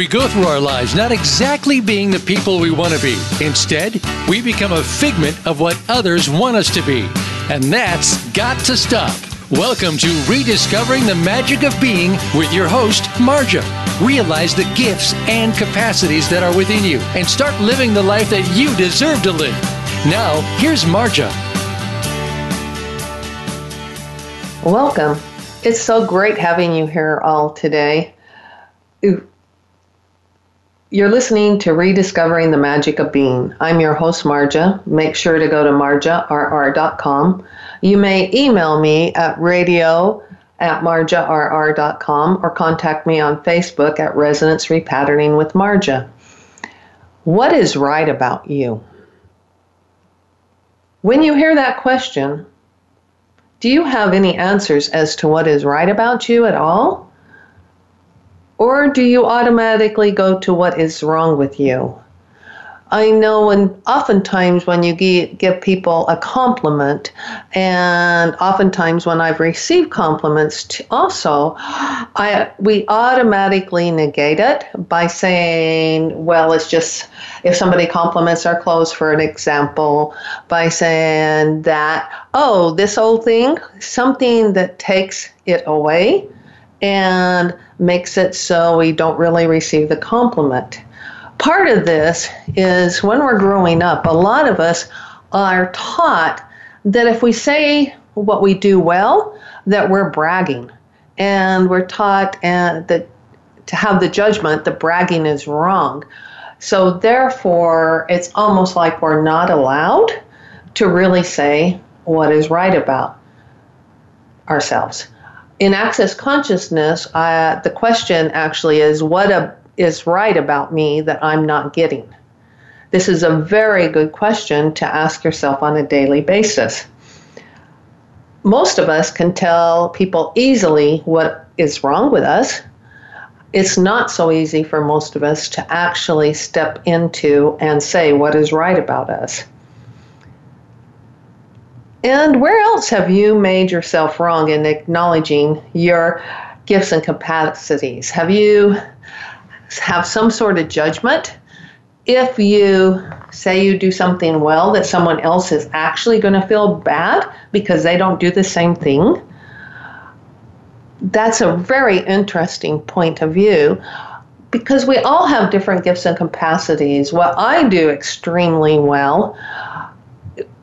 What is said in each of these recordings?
We go through our lives not exactly being the people we want to be. Instead, we become a figment of what others want us to be. And that's got to stop. Welcome to Rediscovering the Magic of Being with your host, Marja. Realize the gifts and capacities that are within you and start living the life that you deserve to live. Now, here's Marja. Welcome. It's so great having you here all today. You're listening to Rediscovering the Magic of Being. I'm your host, Marja. Make sure to go to marjarr.com. You may email me at radio at marjarr.com or contact me on Facebook at Resonance Repatterning with Marja. What is right about you? When you hear that question, do you have any answers as to what is right about you at all? Or do you automatically go to what is wrong with you? I know, and oftentimes when you give people a compliment, and oftentimes when I've received compliments also, I we automatically negate it by saying, "Well, it's just if somebody compliments our clothes, for an example, by saying that, oh, this old thing, something that takes it away." And makes it so we don't really receive the compliment. Part of this is when we're growing up, a lot of us are taught that if we say what we do well, that we're bragging. And we're taught that to have the judgment that bragging is wrong. So therefore, it's almost like we're not allowed to really say what is right about ourselves in access consciousness, uh, the question actually is what a, is right about me that I'm not getting? This is a very good question to ask yourself on a daily basis. Most of us can tell people easily what is wrong with us. It's not so easy for most of us to actually step into and say what is right about us. And where else have you made yourself wrong in acknowledging your gifts and capacities? Have you have some sort of judgment? If you say you do something well, that someone else is actually going to feel bad because they don't do the same thing? That's a very interesting point of view because we all have different gifts and capacities. What I do extremely well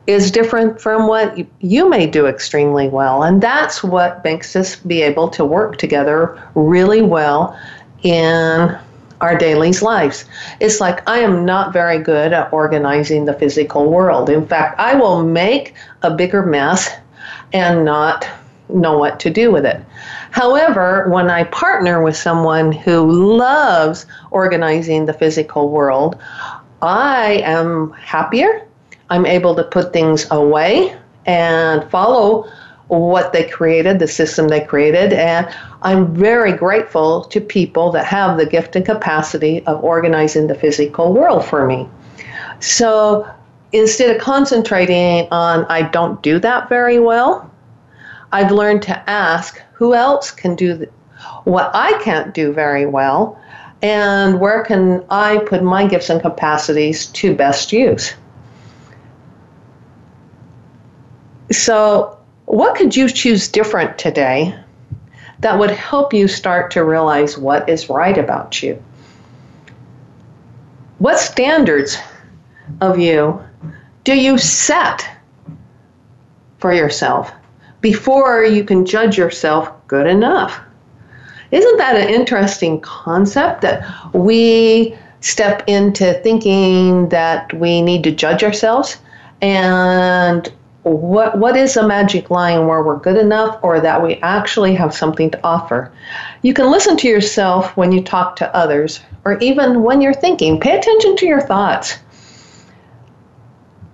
is different from what you may do extremely well. And that's what makes us be able to work together really well in our daily lives. It's like I am not very good at organizing the physical world. In fact, I will make a bigger mess and not know what to do with it. However, when I partner with someone who loves organizing the physical world, I am happier I'm able to put things away and follow what they created, the system they created. And I'm very grateful to people that have the gift and capacity of organizing the physical world for me. So instead of concentrating on, I don't do that very well, I've learned to ask who else can do what I can't do very well, and where can I put my gifts and capacities to best use. So, what could you choose different today that would help you start to realize what is right about you? What standards of you do you set for yourself before you can judge yourself good enough? Isn't that an interesting concept that we step into thinking that we need to judge ourselves and what what is a magic line where we're good enough or that we actually have something to offer? You can listen to yourself when you talk to others or even when you're thinking. Pay attention to your thoughts.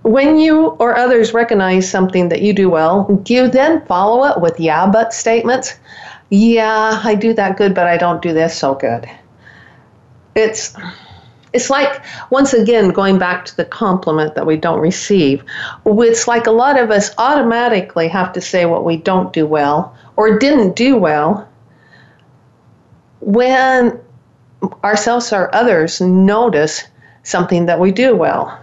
When you or others recognize something that you do well do you then follow it with yeah but statements. Yeah i do that good but i don't do this so good. It's it's like, once again, going back to the compliment that we don't receive, it's like a lot of us automatically have to say what we don't do well or didn't do well when ourselves or others notice something that we do well.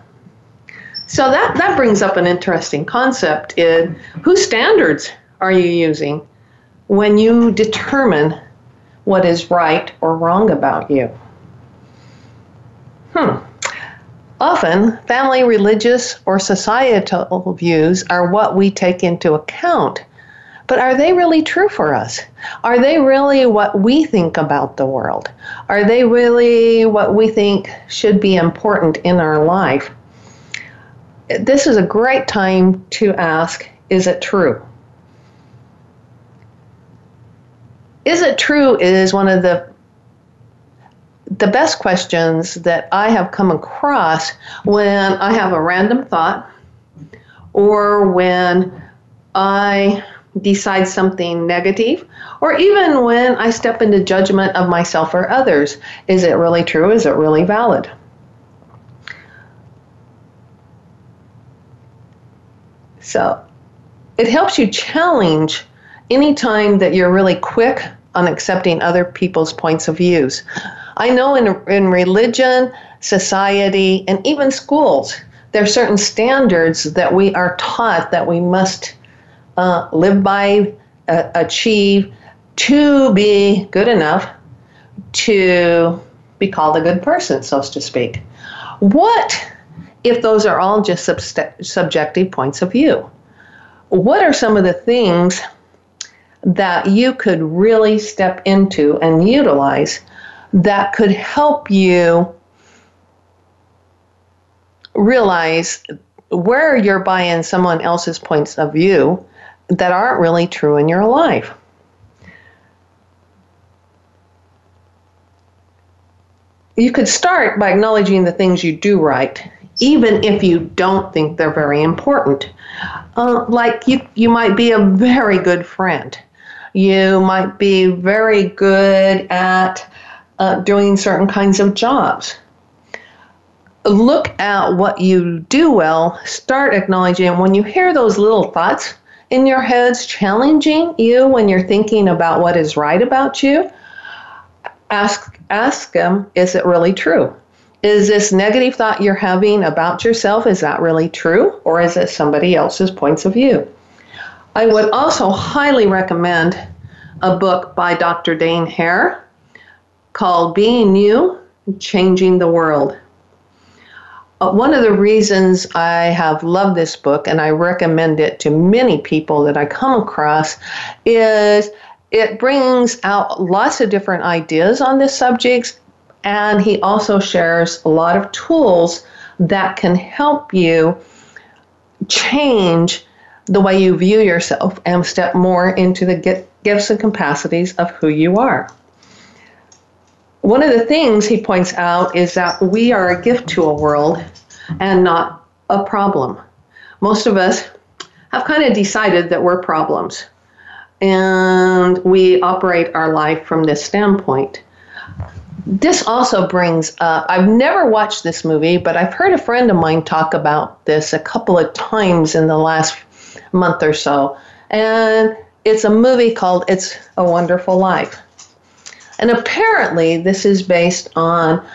So that, that brings up an interesting concept in whose standards are you using when you determine what is right or wrong about you? Hmm. Often, family, religious, or societal views are what we take into account. But are they really true for us? Are they really what we think about the world? Are they really what we think should be important in our life? this is a great time to ask is it true? Is it true is one of the the best questions that I have come across when I have a random thought or when I decide something negative or even when I step into judgment of myself or others. Is it really true? Is it really valid? So it helps you challenge anytime that you're really quick on accepting other people's points of views. I know in, in religion, society, and even schools, there are certain standards that we are taught that we must uh, live by, uh, achieve to be good enough to be called a good person, so to speak. What if those are all just subjective points of view. What are some of the things that you could really step into and utilize that could help you realize where you're buying someone else's points of view that aren't really true in your life? You could start by acknowledging the things you do right even if you don't think they're very important. Uh, like you, you might be a very good friend. You might be very good at uh, doing certain kinds of jobs. Look at what you do well, start acknowledging when you hear those little thoughts in your heads challenging you when you're thinking about what is right about you. Ask ask them, is it really true? is this negative thought you're having about yourself is that really true or is it somebody else's points of view i would also highly recommend a book by dr dain heer called being you changing the world uh, one of the reasons i have loved this book and i recommend it to many people that i come across is it brings out lots of different ideas on this subject and he also shares a lot of tools that can help you change the way you view yourself and step more into the gifts and capacities of who you are. One of the things he points out is that we are a gift to a world and not a problem. Most of us have kind of decided that we're problems, and we operate our life from this standpoint this also brings uh, I've never watched this movie, but I've heard a friend of mine talk about this a couple of times in the last month or so. And it's a movie called It's a Wonderful Life. And apparently, this is based on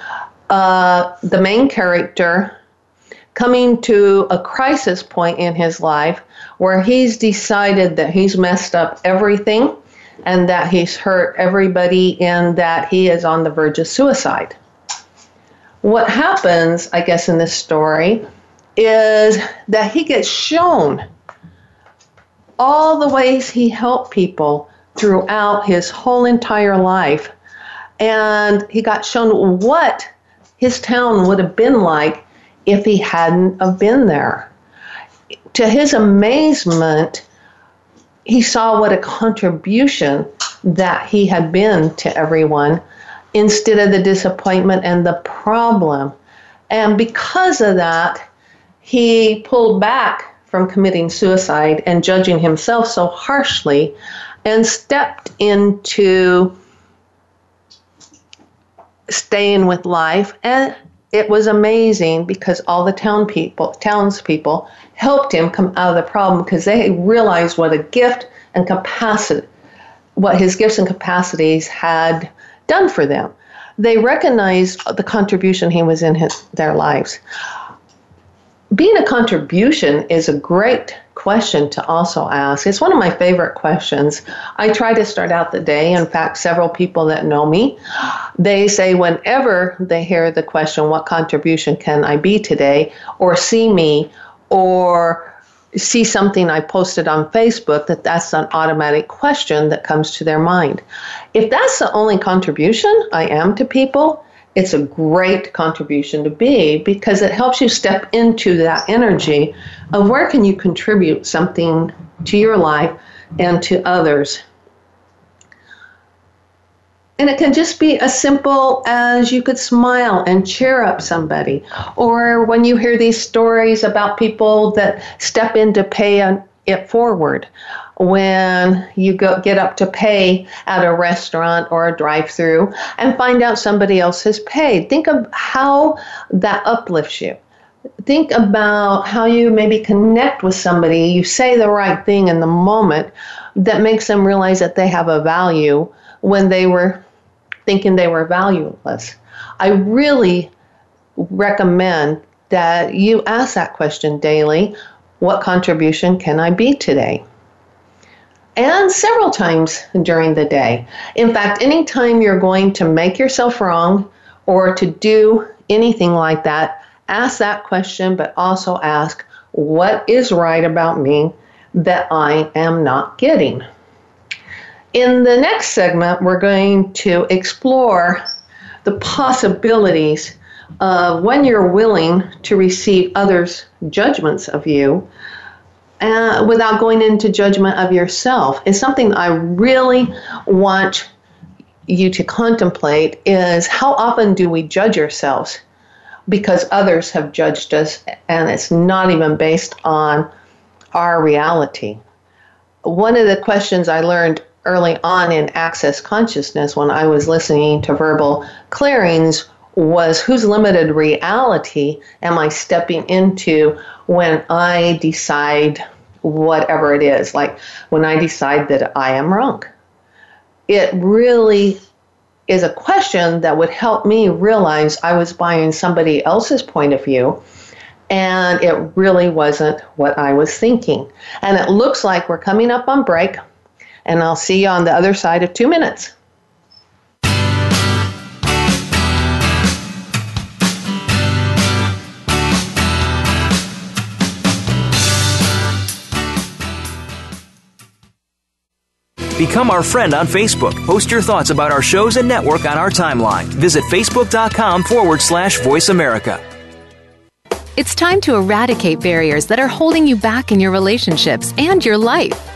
uh, the main character coming to a crisis point in his life where he's decided that he's messed up everything and that he's hurt everybody and that he is on the verge of suicide. What happens, I guess, in this story is that he gets shown all the ways he helped people throughout his whole entire life. And he got shown what his town would have been like if he hadn't have been there. To his amazement, he saw what a contribution that he had been to everyone instead of the disappointment and the problem. And because of that, he pulled back from committing suicide and judging himself so harshly and stepped into staying with life and it was amazing because all the town people townspeople helped him come out of the problem because they realized what a gift and capacity, what his gifts and capacities had done for them. they recognize the contribution he was in his, their lives. Being a contribution is a great question to also ask. It's one of my favorite questions. I try to start out the day. In fact, several people that know me, they say whenever they hear the question, What contribution can I be today? or see me, or see something I posted on Facebook, that that's an automatic question that comes to their mind. If that's the only contribution I am to people, it's a great contribution to be because it helps you step into that energy of where can you contribute something to your life and to others. And it can just be as simple as you could smile and cheer up somebody. Or when you hear these stories about people that step in to pay it forward when you go get up to pay at a restaurant or a drive-through and find out somebody else has paid. Think of how that uplifts you. Think about how you maybe connect with somebody. You say the right thing in the moment that makes them realize that they have a value when they were thinking they were valueless. I really recommend that you ask that question daily what contribution can I be today? And several times during the day. In fact, anytime you're going to make yourself wrong or to do anything like that, ask that question, but also ask, what is right about me that I am not getting? In the next segment, we're going to explore the possibilities of when you're willing to receive others' judgments of you uh, without going into judgment of yourself is something I really want you to contemplate is how often do we judge ourselves because others have judged us and it's not even based on our reality. One of the questions I learned early on in access consciousness when I was listening to verbal clearings was whose limited reality am I stepping into when I decide whatever it is, like when I decide that I am wrong. It really is a question that would help me realize I was buying somebody else's point of view and it really wasn't what I was thinking. And it looks like we're coming up on break, and I'll see you on the other side of two minutes. Become our friend on Facebook. Post your thoughts about our shows and network on our timeline. Visit facebook.com forward slash voice America. It's time to eradicate barriers that are holding you back in your relationships and your life.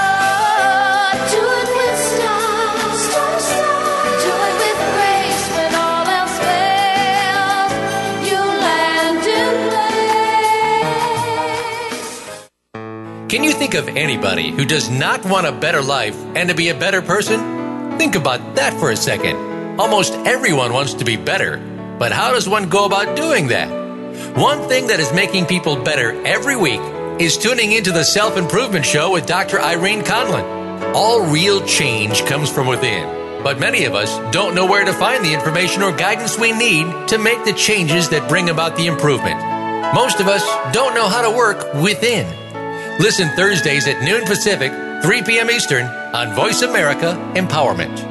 Can you think of anybody who does not want a better life and to be a better person? Think about that for a second. Almost everyone wants to be better, but how does one go about doing that? One thing that is making people better every week is tuning into the Self Improvement Show with Dr. Irene Conlon. All real change comes from within, but many of us don't know where to find the information or guidance we need to make the changes that bring about the improvement. Most of us don't know how to work within. Listen Thursdays at noon Pacific, 3 p.m. Eastern on Voice America Empowerment.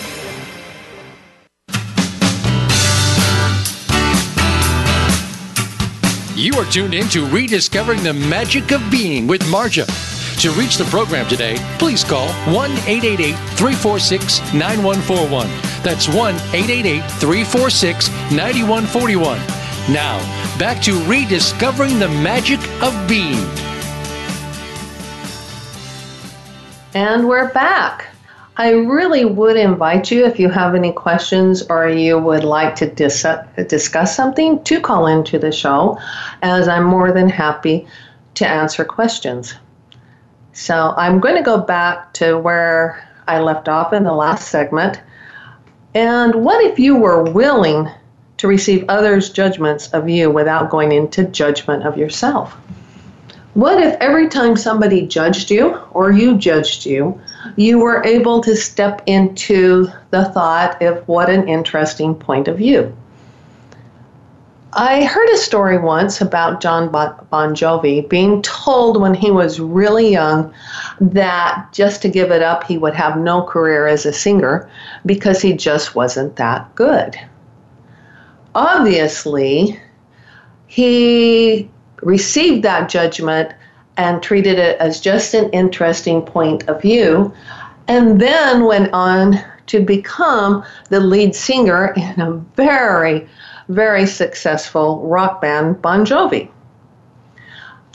You are tuned in to Rediscovering the Magic of Being with Marja. To reach the program today, please call 1 888 346 9141. That's 1 888 346 9141. Now, back to Rediscovering the Magic of Being. And we're back. I really would invite you, if you have any questions or you would like to dis- discuss something, to call into the show, as I'm more than happy to answer questions. So I'm going to go back to where I left off in the last segment. And what if you were willing to receive others' judgments of you without going into judgment of yourself? What if every time somebody judged you or you judged you, you were able to step into the thought of what an interesting point of view? I heard a story once about John Bon Jovi being told when he was really young that just to give it up, he would have no career as a singer because he just wasn't that good. Obviously, he received that judgment and treated it as just an interesting point of view, and then went on to become the lead singer in a very, very successful rock band, Bon Jovi.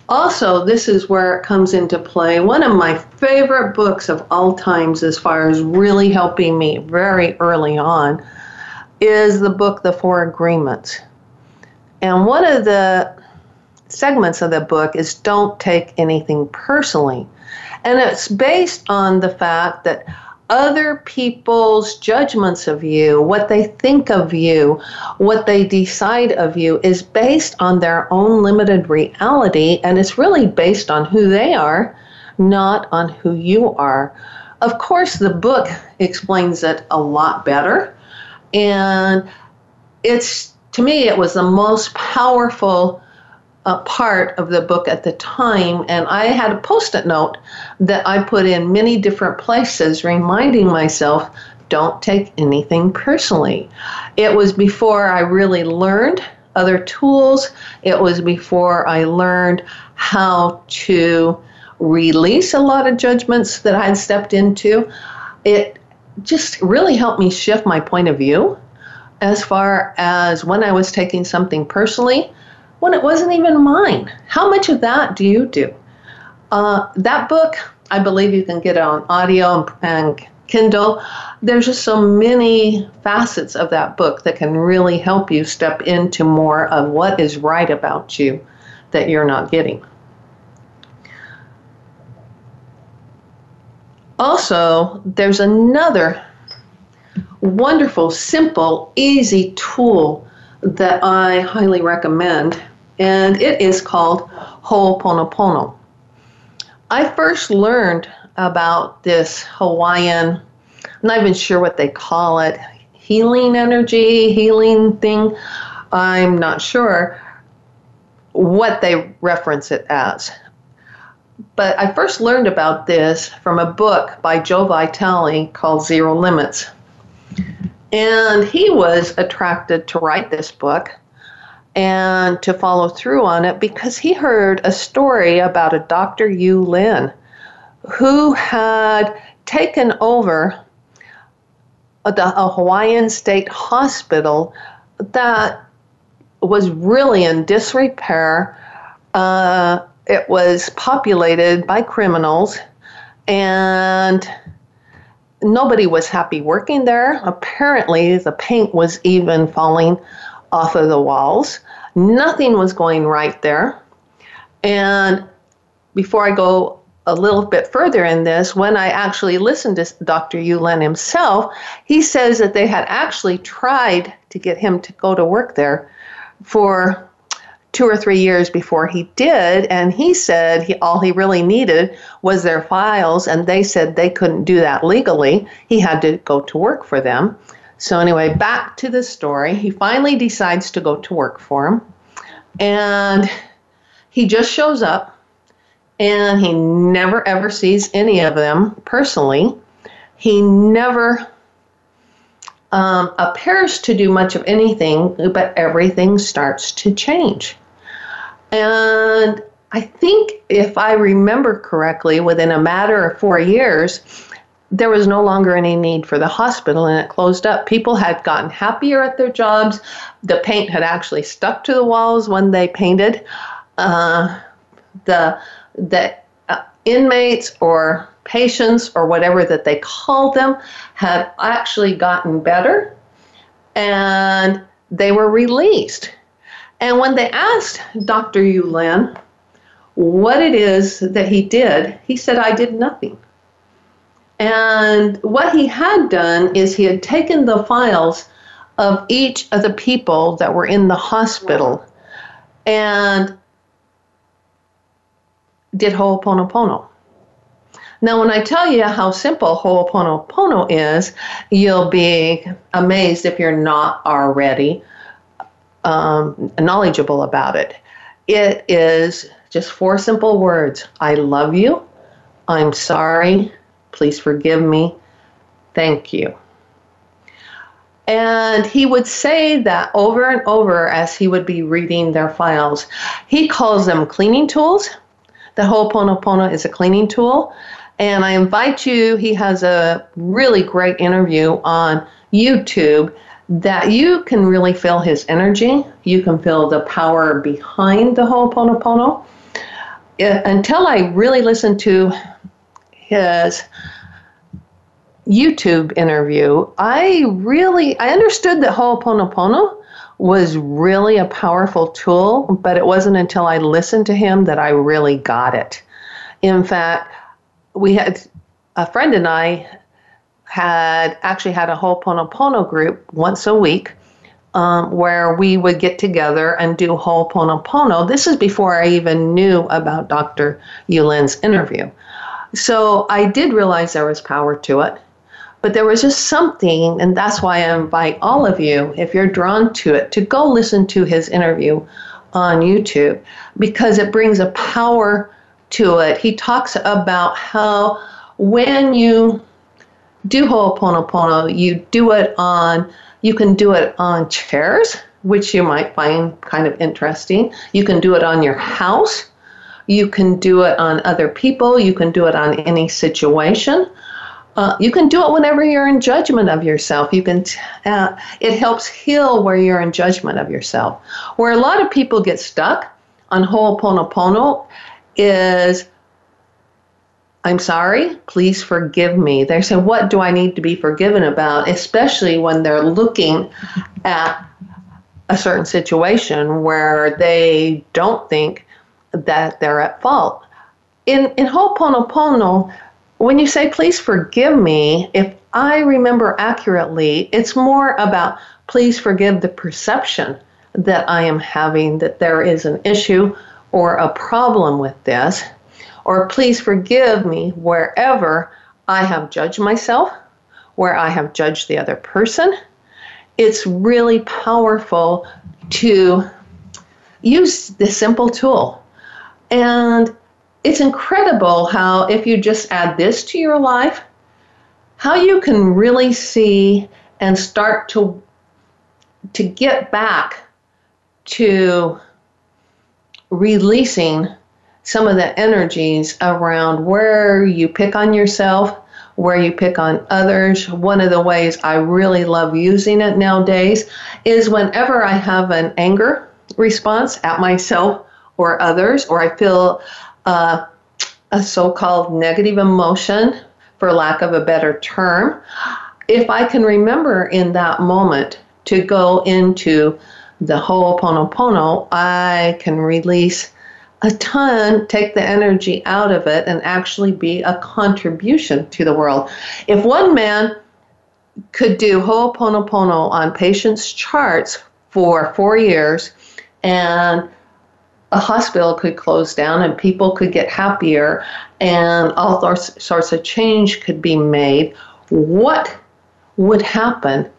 Also, this is where it comes into play. One of my favorite books of all times, as far as really helping me very early on, is the book The Four Agreements. And one of the segments of the book is don't take anything personally. And it's based on the fact that other people's judgments of you, what they think of you, what they decide of you, is based on their own limited reality, and it's really based on who they are, not on who you are. Of course, the book explains it a lot better, and it's to me, it was the most powerful a part of the book at the time, and I had a post it note that I put in many different places reminding myself don't take anything personally. It was before I really learned other tools, it was before I learned how to release a lot of judgments that I'd stepped into. It just really helped me shift my point of view as far as when I was taking something personally when it wasn't even mine. How much of that do you do? Uh, that book, I believe you can get it on audio and, and Kindle. There's just so many facets of that book that can really help you step into more of what is right about you that you're not getting. Also, there's another wonderful, simple, easy tool that I highly recommend, and it is called Ho'oponopono. I first learned about this Hawaiian, I'm not even sure what they call it, healing energy, healing thing. I'm not sure what they reference it as. But I first learned about this from a book by Joe Vitale called Zero Limits. And he was attracted to write this book and to follow through on it because he heard a story about a Dr. Hew Len who had taken over a, a Hawaiian state hospital that was really in disrepair. Uh, it was populated by criminals and nobody was happy working there. Apparently, the paint was even falling off of the walls. Nothing was going right there. And before I go a little bit further in this, when I actually listened to Dr. Hew Len himself, he says that they had actually tried to get him to go to work there for two or three years before he did, and he said he, all he really needed was their files, and they said they couldn't do that legally. He had to go to work for them. So, anyway, back to the story. He finally decides to go to work for him, and he just shows up, and he never ever sees any of them personally. He never um, appears to do much of anything, but everything starts to change. And I think if I remember correctly, within a matter of four years, there was no longer any need for the hospital and it closed up. People had gotten happier at their jobs. The paint had actually stuck to the walls when they painted. Uh, the the uh, inmates or patients or whatever that they called them had actually gotten better and they were released. And when they asked Dr. Hew Len what it is that he did, he said, I did nothing. And what he had done is he had taken the files of each of the people that were in the hospital and did Ho'oponopono. Now, when I tell you how simple Ho'oponopono is, you'll be amazed if you're not already um, knowledgeable about it. It is just four simple words I love you, I'm sorry, please forgive me, thank you. And he would say that over and over as he would be reading their files. He calls them cleaning tools. The Ho'oponopono is a cleaning tool. And I invite you, he has a really great interview on YouTube that you can really feel his energy. You can feel the power behind the Ho'oponopono. It, until I really listened to his YouTube interview, I really I understood that Ho'oponopono was really a powerful tool, but it wasn't until I listened to him that I really got it. In fact, we had a friend and I had actually had a Ho'oponopono group once a week um, where we would get together and do Ho'oponopono. This is before I even knew about Dr. Hew Len's interview. So I did realize there was power to it, but there was just something, and that's why I invite all of you, if you're drawn to it, to go listen to his interview on YouTube because it brings a power to it. He talks about how when you do Ho'oponopono, you do it on, you can do it on chairs, which you might find kind of interesting. You can do it on your house. You can do it on other people. You can do it on any situation. Uh, you can do it whenever you're in judgment of yourself. You can. T- uh, it helps heal where you're in judgment of yourself. Where a lot of people get stuck on Ho'oponopono is I'm sorry, please forgive me. They say, What do I need to be forgiven about? Especially when they're looking at a certain situation where they don't think that they're at fault. In, in Ho'oponopono, when you say, Please forgive me, if I remember accurately, it's more about please forgive the perception that I am having that there is an issue or a problem with this or please forgive me wherever I have judged myself, where I have judged the other person. It's really powerful to use this simple tool. And it's incredible how, if you just add this to your life, how you can really see and start to to get back to releasing some of the energies around where you pick on yourself, where you pick on others. One of the ways I really love using it nowadays is whenever I have an anger response at myself or others, or I feel uh, a so called negative emotion, for lack of a better term, if I can remember in that moment to go into the Ho'oponopono, I can release a ton take the energy out of it and actually be a contribution to the world. If one man could do Ho'oponopono on patients' charts for four years and a hospital could close down and people could get happier and all sorts of change could be made. What would happen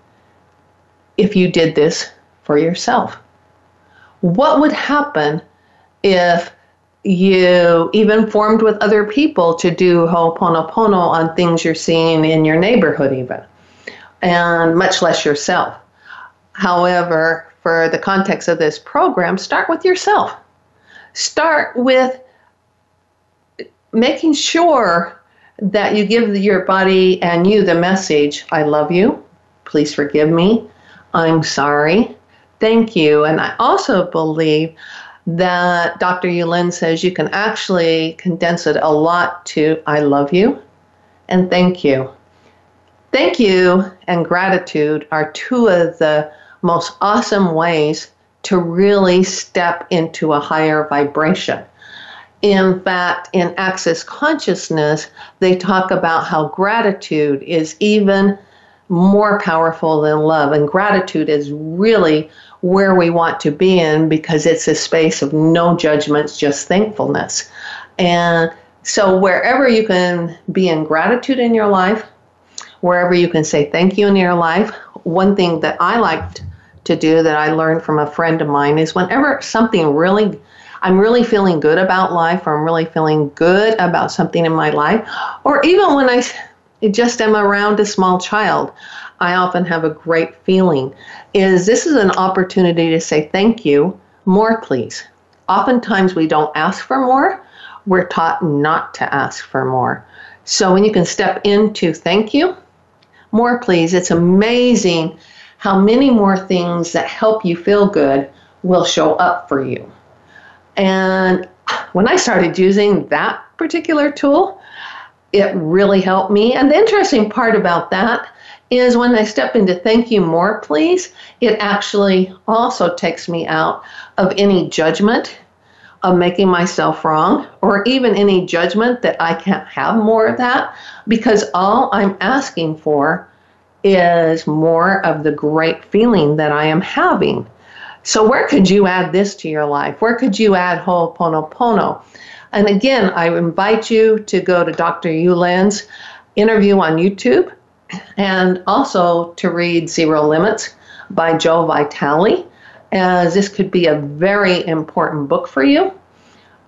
if you did this for yourself? What would happen if you even formed with other people to do Ho'oponopono on things you're seeing in your neighborhood, even, and much less yourself? However, for the context of this program, start with yourself. Start with making sure that you give your body and you the message I love you, please forgive me, I'm sorry, thank you. And I also believe that Dr. Hew Len says you can actually condense it a lot to I love you and thank you. Thank you and gratitude are two of the most awesome ways to really step into a higher vibration. In fact, in Access Consciousness, they talk about how gratitude is even more powerful than love. And gratitude is really where we want to be in because it's a space of no judgments, just thankfulness. And so, wherever you can be in gratitude in your life, wherever you can say thank you in your life, one thing that I liked to do that I learned from a friend of mine is whenever something really I'm really feeling good about life, or I'm really feeling good about something in my life, or even when I just am around a small child, I often have a great feeling. Is this is an opportunity to say thank you, more please. Oftentimes we don't ask for more, we're taught not to ask for more. So when you can step into thank you, more please, it's amazing how many more things that help you feel good will show up for you. And when I started using that particular tool, it really helped me. And the interesting part about that is when I step into thank you more, please, it actually also takes me out of any judgment of making myself wrong or even any judgment that I can't have more of that because all I'm asking for is more of the great feeling that I am having. So, where could you add this to your life? Where could you add Ho'oponopono? And again, I invite you to go to Dr. Hew Len's interview on YouTube and also to read Zero Limits by Joe Vitale, as this could be a very important book for you.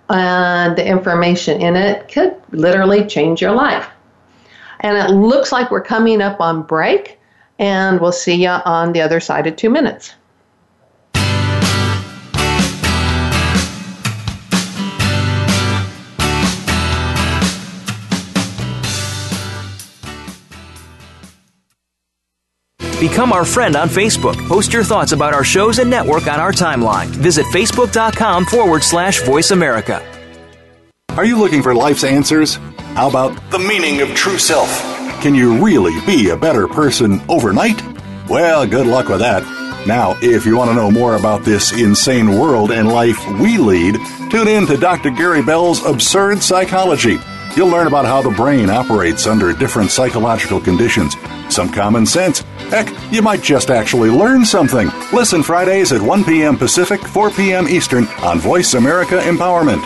And the information in it could literally change your life. And it looks like we're coming up on break, and we'll see you on the other side of two minutes. Become our friend on Facebook. Post your thoughts about our shows and network on our timeline. Visit facebook.com forward slash voice America. Are you looking for life's answers? How about the meaning of true self? Can you really be a better person overnight? Well, good luck with that. Now, if you want to know more about this insane world and life we lead, tune in to Dr. Gary Bell's Absurd Psychology. You'll learn about how the brain operates under different psychological conditions, some common sense. Heck, you might just actually learn something. Listen Fridays at 1 p.m. Pacific, 4 p.m. Eastern on Voice America Empowerment.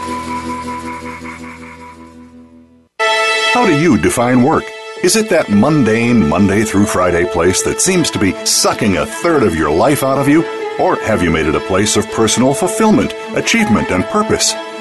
How do you define work? Is it that mundane Monday through Friday place that seems to be sucking a third of your life out of you? Or have you made it a place of personal fulfillment, achievement, and purpose?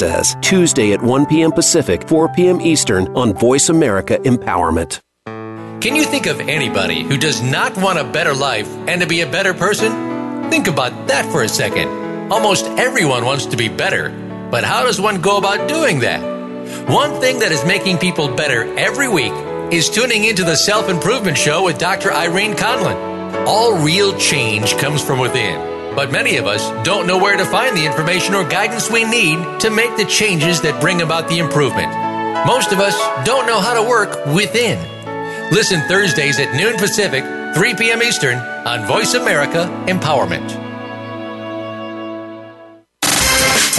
says, Tuesday at 1 p.m. Pacific, 4 p.m. Eastern on Voice America Empowerment. Can you think of anybody who does not want a better life and to be a better person? Think about that for a second. Almost everyone wants to be better, but how does one go about doing that? One thing that is making people better every week is tuning into the Self Improvement Show with Dr. Irene Conlon. All real change comes from within, but many of us don't know where to find the information or guidance we need to make the changes that bring about the improvement. Most of us don't know how to work within. Listen Thursdays at noon Pacific, 3 p.m. Eastern on Voice America Empowerment.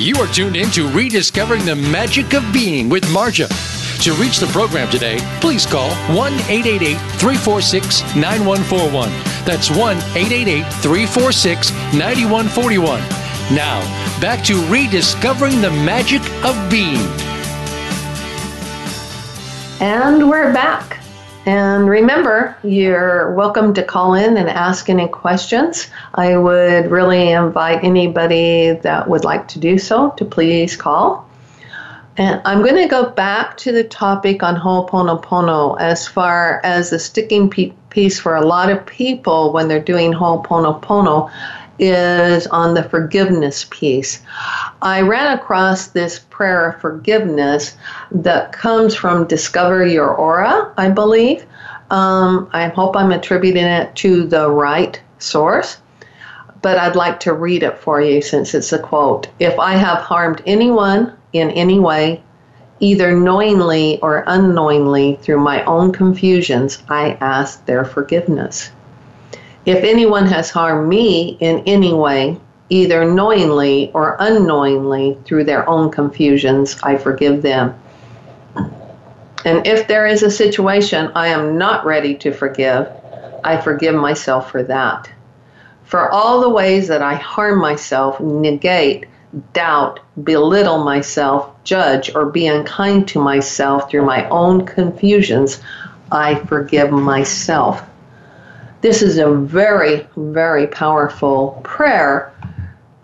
You are tuned in to Rediscovering the Magic of Being with Marja. To reach the program today, please call 1 888 346 9141. That's 1 888 346 9141. Now, back to Rediscovering the Magic of Being. And we're back. And remember, you're welcome to call in and ask any questions. I would really invite anybody that would like to do so to please call. And I'm going to go back to the topic on Ho'oponopono as far as the sticking piece for a lot of people when they're doing Ho'oponopono is on the forgiveness piece. I ran across this prayer of forgiveness that comes from Discover Your Aura, I believe. Um, I hope I'm attributing it to the right source, but I'd like to read it for you since it's a quote. If I have harmed anyone in any way, either knowingly or unknowingly through my own confusions, I ask their forgiveness. If anyone has harmed me in any way, either knowingly or unknowingly through their own confusions, I forgive them. And if there is a situation I am not ready to forgive, I forgive myself for that. For all the ways that I harm myself, negate, doubt, belittle myself, judge, or be unkind to myself through my own confusions, I forgive myself. This is a very, very powerful prayer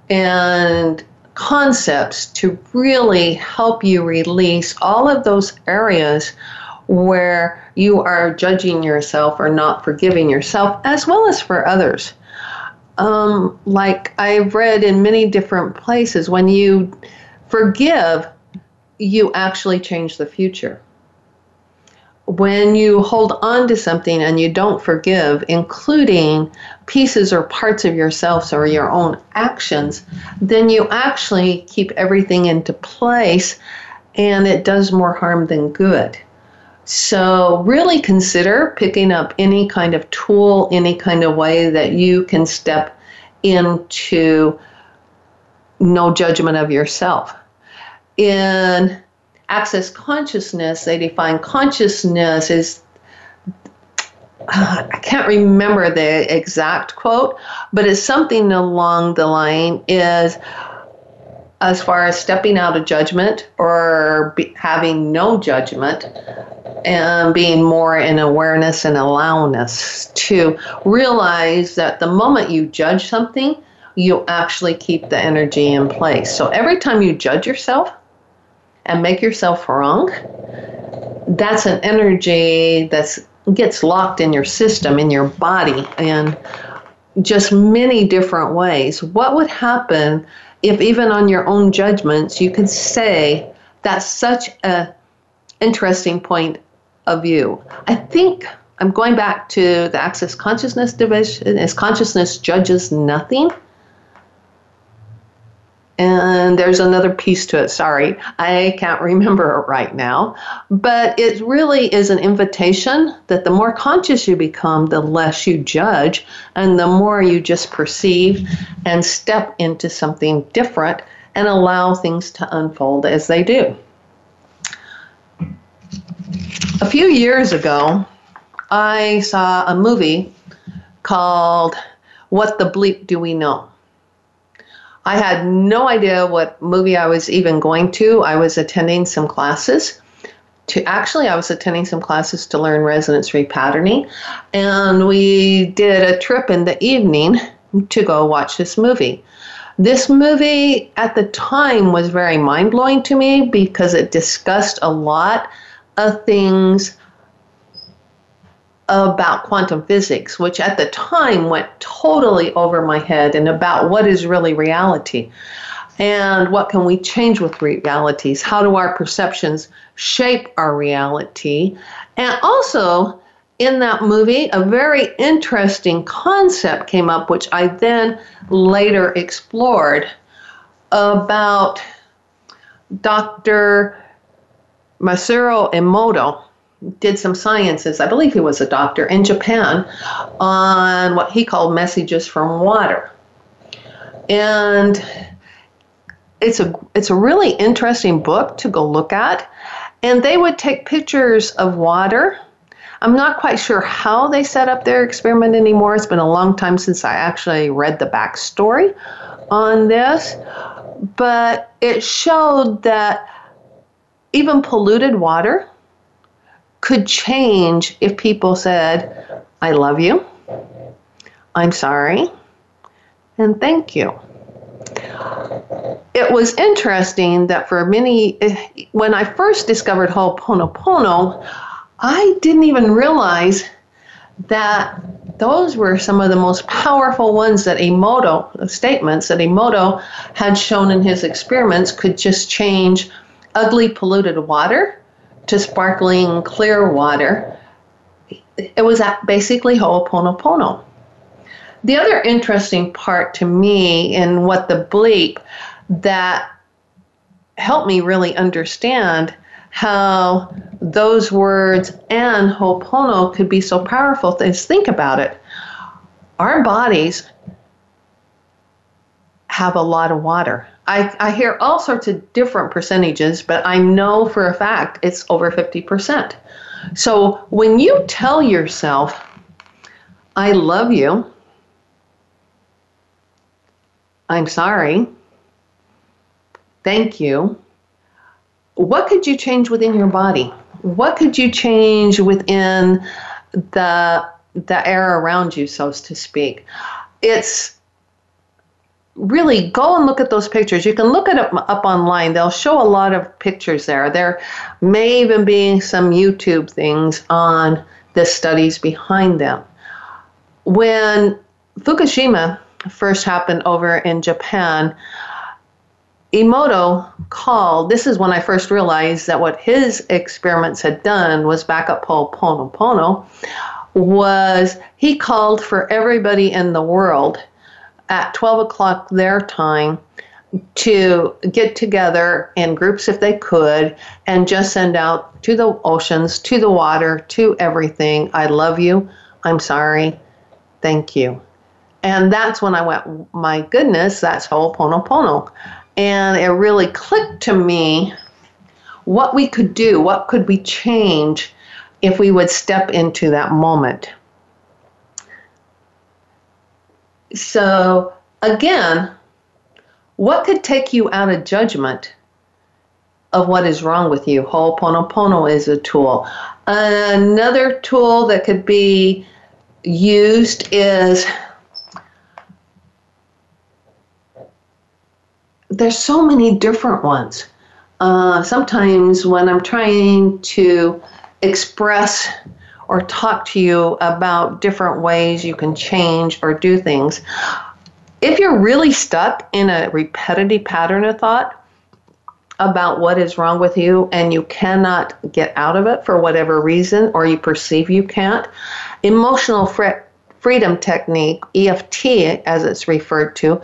and concepts to really help you release all of those areas where you are judging yourself or not forgiving yourself, as well as for others. Um, like I've read in many different places, when you forgive, you actually change the future when you hold on to something and you don't forgive, including pieces or parts of yourself or your own actions, then you actually keep everything into place and it does more harm than good. So, really consider picking up any kind of tool, any kind of way that you can step into no judgment of yourself. In access consciousness, they define consciousness as uh, I can't remember the exact quote, but it's something along the line is as far as stepping out of judgment or be, having no judgment and being more in awareness and allowness to realize that the moment you judge something, you actually keep the energy in place. So every time you judge yourself, and make yourself wrong, that's an energy that gets locked in your system, in your body, and just many different ways. What would happen if even on your own judgments you could say that's such a interesting point of view? I think I'm going back to the access consciousness division. Is consciousness judges nothing? And there's another piece to it. Sorry, I can't remember it right now. But it really is an invitation that the more conscious you become, the less you judge, and the more you just perceive and step into something different and allow things to unfold as they do. A few years ago, I saw a movie called What the Bleep Do We Know? I had no idea what movie I was even going to. I was attending some classes. To actually, I was attending some classes to learn resonance repatterning, and we did a trip in the evening to go watch this movie. This movie at the time was very mind blowing to me because it discussed a lot of things about quantum physics, which at the time went totally over my head, and about what is really reality and what can we change with realities? How do our perceptions shape our reality? And also, in that movie, a very interesting concept came up, which I then later explored about Dr. Masaru Emoto did some sciences, I believe he was a doctor, in Japan on what he called messages from water. And it's a it's a really interesting book to go look at. And they would take pictures of water. I'm not quite sure how they set up their experiment anymore. It's been a long time since I actually read the backstory on this. But it showed that even polluted water could change if people said, I love you, I'm sorry, and thank you. It was interesting that for many, eh, when I first discovered Ho'oponopono, I didn't even realize that those were some of the most powerful ones that Emoto, statements that Emoto had shown in his experiments could just change ugly polluted water to sparkling clear water. It was basically Ho'oponopono. The other interesting part to me in what the bleep that helped me really understand how those words and Ho'opono could be so powerful is think about it. Our bodies have a lot of water. I, I hear all sorts of different percentages, but I know for a fact it's over 50%. So when you tell yourself, I love you, I'm sorry, thank you, what could you change within your body? What could you change within the the air around you, so to speak? It's really go and look at those pictures. You can look it up, up online. They'll show a lot of pictures there. There may even be some YouTube things on the studies behind them. When Fukushima first happened over in Japan, Emoto called, this is when I first realized that what his experiments had done was back up Ho'oponopono, was he called for everybody in the world – at 12 o'clock their time to get together in groups if they could and just send out to the oceans, to the water, to everything. I love you. I'm sorry. Thank you. And that's when I went, my goodness, that's Ho'oponopono. And it really clicked to me what we could do, what could we change if we would step into that moment. So, again, what could take you out of judgment of what is wrong with you? Ho'oponopono is a tool. Another tool that could be used is there's so many different ones. Uh, sometimes when I'm trying to express or talk to you about different ways you can change or do things. If you're really stuck in a repetitive pattern of thought about what is wrong with you and you cannot get out of it for whatever reason or you perceive you can't, emotional freedom technique, EFT as it's referred to,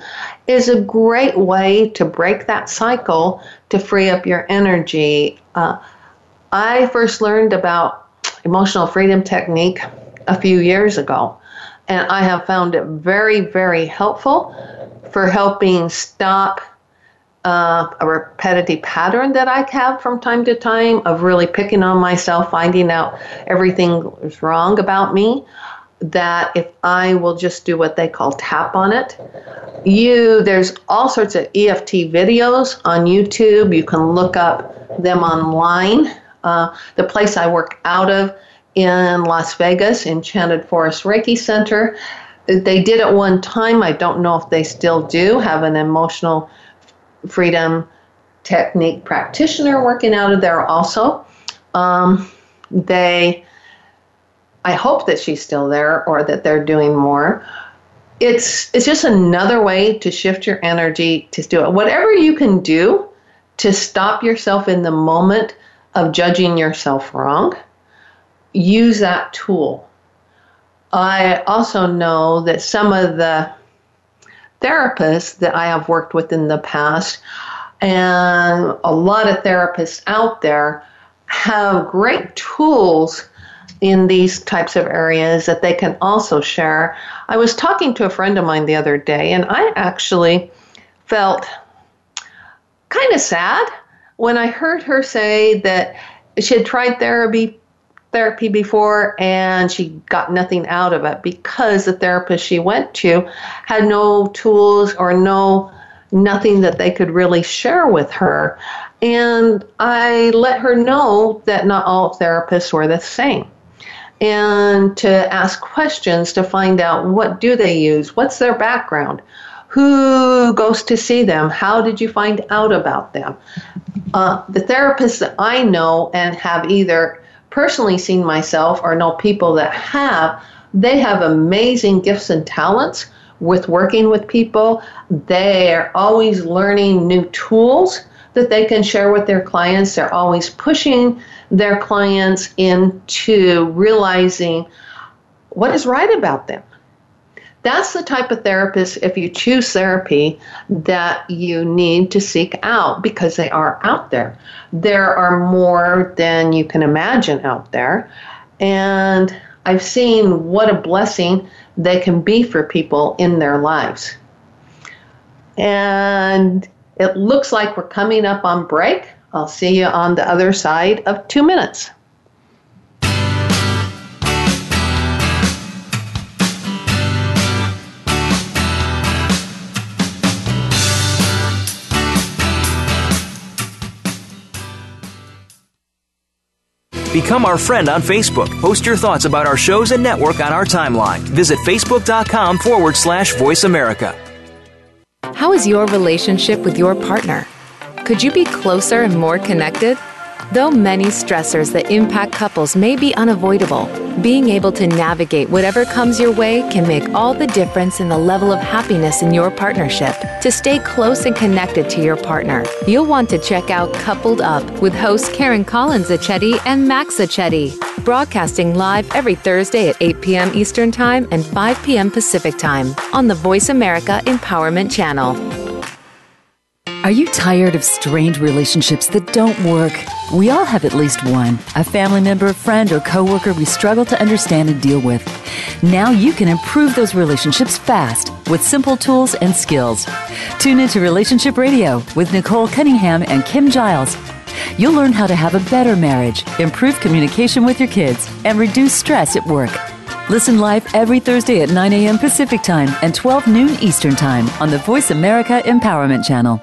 is a great way to break that cycle to free up your energy. Uh, I first learned about emotional freedom technique a few years ago. And I have found it very, very helpful for helping stop uh, a repetitive pattern that I have from time to time of really picking on myself, finding out everything is wrong about me. That if I will just do what they call tap on it, you there's all sorts of EFT videos on YouTube. You can look up them online. Uh, the place I work out of in Las Vegas, Enchanted Forest Reiki Center, they did at one time. I don't know if they still do have an emotional freedom technique practitioner working out of there also. Um, they, I hope that she's still there or that they're doing more. It's it's just another way to shift your energy to do it. Whatever you can do to stop yourself in the moment of judging yourself wrong, use that tool. I also know that some of the therapists that I have worked with in the past, and a lot of therapists out there have great tools in these types of areas that they can also share. I was talking to a friend of mine the other day, and I actually felt kind of sad when I heard her say that she had tried therapy therapy before and she got nothing out of it because the therapist she went to had no tools or no nothing that they could really share with her. And i let her know that not all therapists were the same. And to ask questions to find out what do they use? What's their background? Who goes to see them? How did you find out about them uh, the therapists that i know and have either personally seen myself or know people that have, they have amazing gifts and talents with working with people. They're always learning new tools that they can share with their clients. They're always pushing their clients into realizing what is right about them. That's the type of therapist, if you choose therapy, that you need to seek out because they are out there. There are more than you can imagine out there. And I've seen what a blessing they can be for people in their lives. And it looks like we're coming up on break. I'll see you on the other side of two minutes. Become our friend on Facebook. Post your thoughts about our shows and network on our timeline. Visit facebook.com forward slash voice America. How is your relationship with your partner? Could you be closer and more connected? Though many stressors that impact couples may be unavoidable, being able to navigate whatever comes your way can make all the difference in the level of happiness in your partnership. To stay close and connected to your partner, you'll want to check out Coupled Up with hosts Karen Collins Achetti and Max Achetti, broadcasting live every Thursday at 8 p.m. Eastern Time and 5 p.m. Pacific Time on the Voice America Empowerment Channel. Are you tired of strained relationships that don't work? We all have at least one a family member, friend, or coworker we struggle to understand and deal with. Now you can improve those relationships fast with simple tools and skills. Tune into Relationship Radio with Nicole Cunningham and Kim Giles. You'll learn how to have a better marriage, improve communication with your kids, and reduce stress at work. Listen live every Thursday at 9 a.m. Pacific Time and 12 noon Eastern Time on the Voice America Empowerment Channel.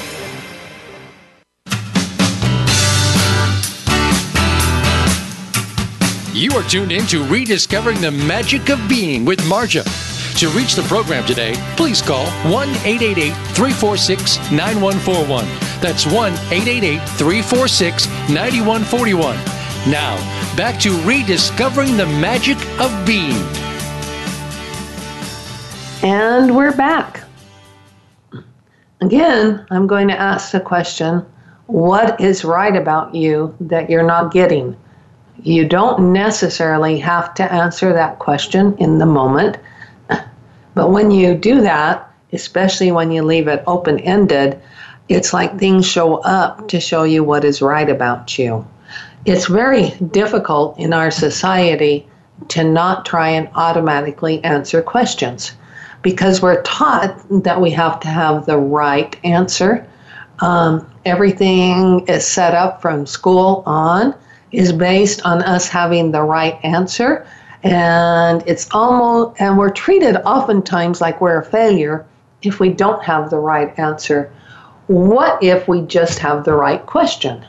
You are tuned in to Rediscovering the Magic of Being with Marja. To reach the program today, please call 1 888 346 9141. That's 1 888 346 9141. Now, back to rediscovering the magic of being. And we're back. Again, I'm going to ask the question what is right about you that you're not getting? You don't necessarily have to answer that question in the moment, but when you do that, especially when you leave it open ended, it's like things show up to show you what is right about you. It's very difficult in our society to not try and automatically answer questions because we're taught that we have to have the right answer. Um, everything is set up from school on is based on us having the right answer. And it's almost and we're treated oftentimes like we're a failure if we don't have the right answer. What if we just have the right question?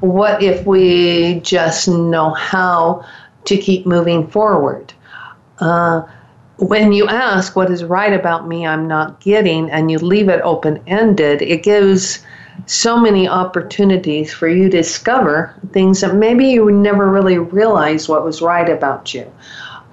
What if we just know how to keep moving forward? Uh, when you ask what is right about me i'm not getting and you leave it open ended it gives so many opportunities for you to discover things that maybe you never really realized what was right about you.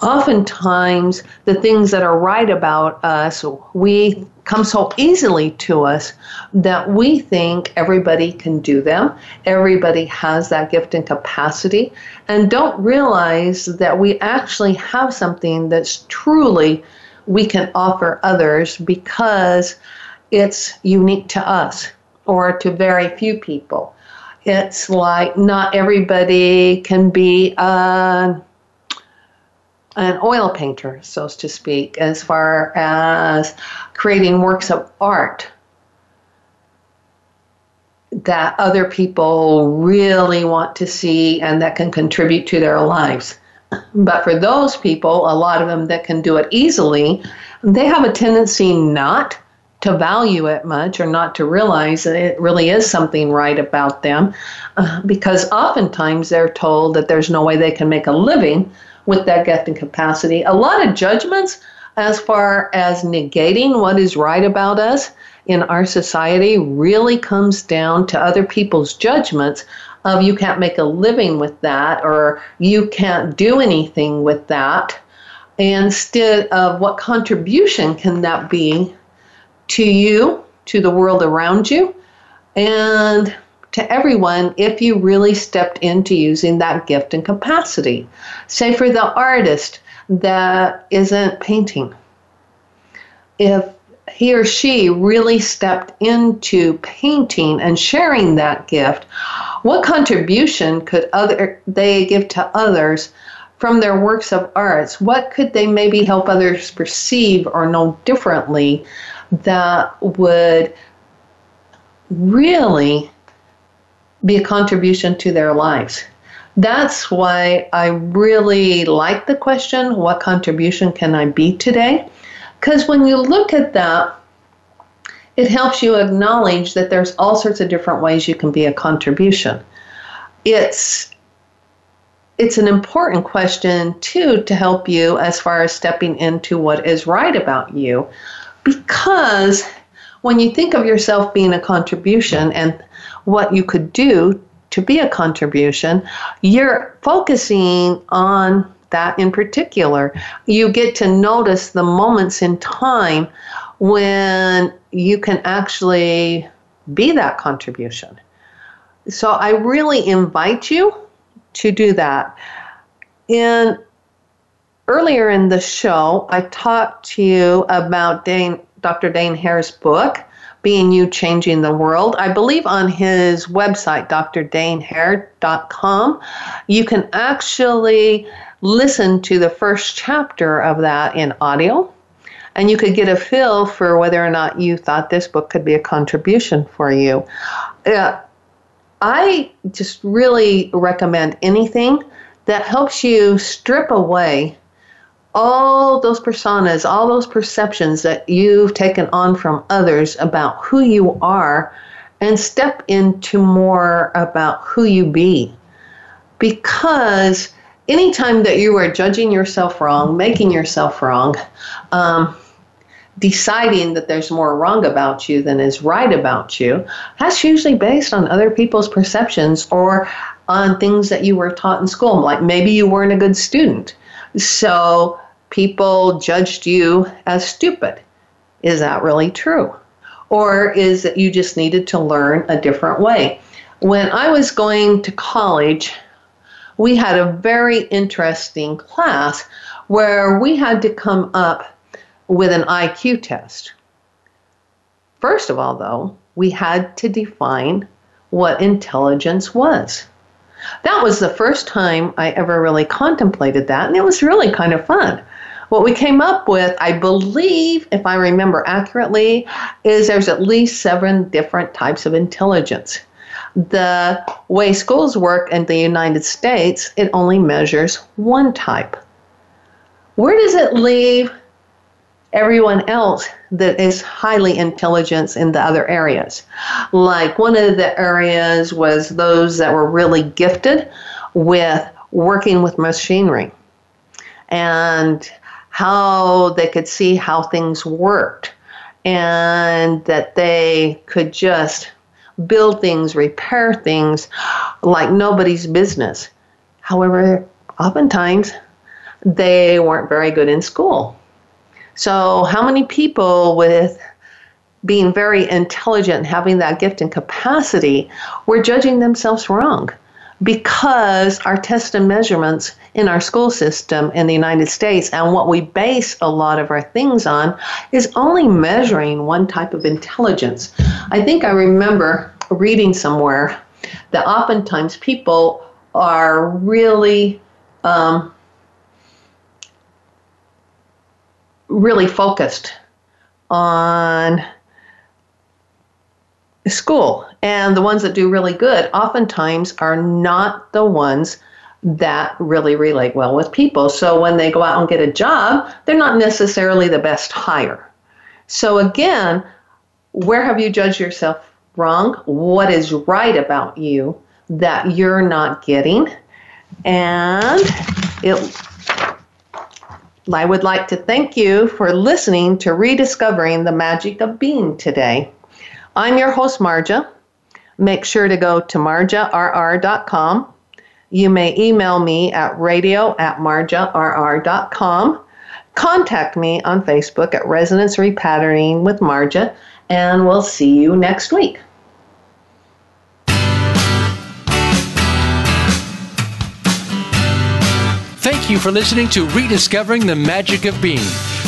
Oftentimes, the things that are right about us, we come so easily to us that we think everybody can do them. Everybody has that gift and capacity, and don't realize that we actually have something that's truly we can offer others because it's unique to us or to very few people. It's like not everybody can be a, an oil painter, so to speak, as far as creating works of art that other people really want to see and that can contribute to their lives. But for those people, a lot of them that can do it easily, they have a tendency not to value it much or not to realize that it really is something right about them uh, because oftentimes they're told that there's no way they can make a living with that gift and capacity. A lot of judgments as far as negating what is right about us in our society really comes down to other people's judgments of you can't make a living with that or you can't do anything with that instead of what contribution can that be to you, to the world around you, and to everyone if you really stepped into using that gift and capacity. Say for the artist that isn't painting, if he or she really stepped into painting and sharing that gift, what contribution could other they give to others from their works of arts? What could they maybe help others perceive or know differently that would really be a contribution to their lives. That's why I really like the question what contribution can I be today? Because when you look at that, it helps you acknowledge that there's all sorts of different ways you can be a contribution. It's it's an important question too to help you as far as stepping into what is right about you because when you think of yourself being a contribution and what you could do to be a contribution, you're focusing on that in particular. You get to notice the moments in time when you can actually be that contribution. So I really invite you to do that. In earlier in the show, I talked to you about Dain, Dr. Dain Heer's book, Being You Changing the World. I believe on his website, drdainheer.com, you can actually listen to the first chapter of that in audio. And you could get a feel for whether or not you thought this book could be a contribution for you. Uh, I just really recommend anything that helps you strip away all those personas, all those perceptions that you've taken on from others about who you are, and step into more about who you be. Because anytime that you are judging yourself wrong, making yourself wrong, um, deciding that there's more wrong about you than is right about you, that's usually based on other people's perceptions or on things that you were taught in school. Like maybe you weren't a good student. So people judged you as stupid. Is that really true? Or is it you just needed to learn a different way? When I was going to college, we had a very interesting class where we had to come up with an IQ test. First of all, though, we had to define what intelligence was. That was the first time I ever really contemplated that, and it was really kind of fun. What we came up with, I believe, if I remember accurately, is there's at least seven different types of intelligence. The way schools work in the United States, it only measures one type. Where does it leave everyone else that is highly intelligent in the other areas. Like one of the areas was those that were really gifted with working with machinery and how they could see how things worked and that they could just build things, repair things like nobody's business. However, oftentimes they weren't very good in school so, how many people with being very intelligent, having that gift and capacity, were judging themselves wrong? Because our test and measurements in our school system in the United States and what we base a lot of our things on is only measuring one type of intelligence. I think I remember reading somewhere that oftentimes people are really um, really focused on school. And the ones that do really good oftentimes are not the ones that really relate well with people. So when they go out and get a job, they're not necessarily the best hire. So again, where have you judged yourself wrong? What is right about you that you're not getting? And it I would like to thank you for listening to Rediscovering the Magic of Being today. I'm your host, Marja. Make sure to go to marjarr.com. You may email me at radio at marjarr.com. Contact me on Facebook at Resonance Repatterning with Marja, and we'll see you next week. Thank you for listening to Rediscovering the Magic of Being.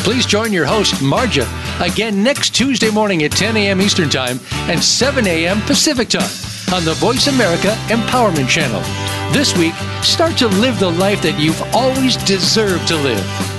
Please join your host, Marja, again next Tuesday morning at 10 a.m. Eastern Time and 7 a.m. Pacific Time on the Voice America Empowerment Channel. This week, start to live the life that you've always deserved to live.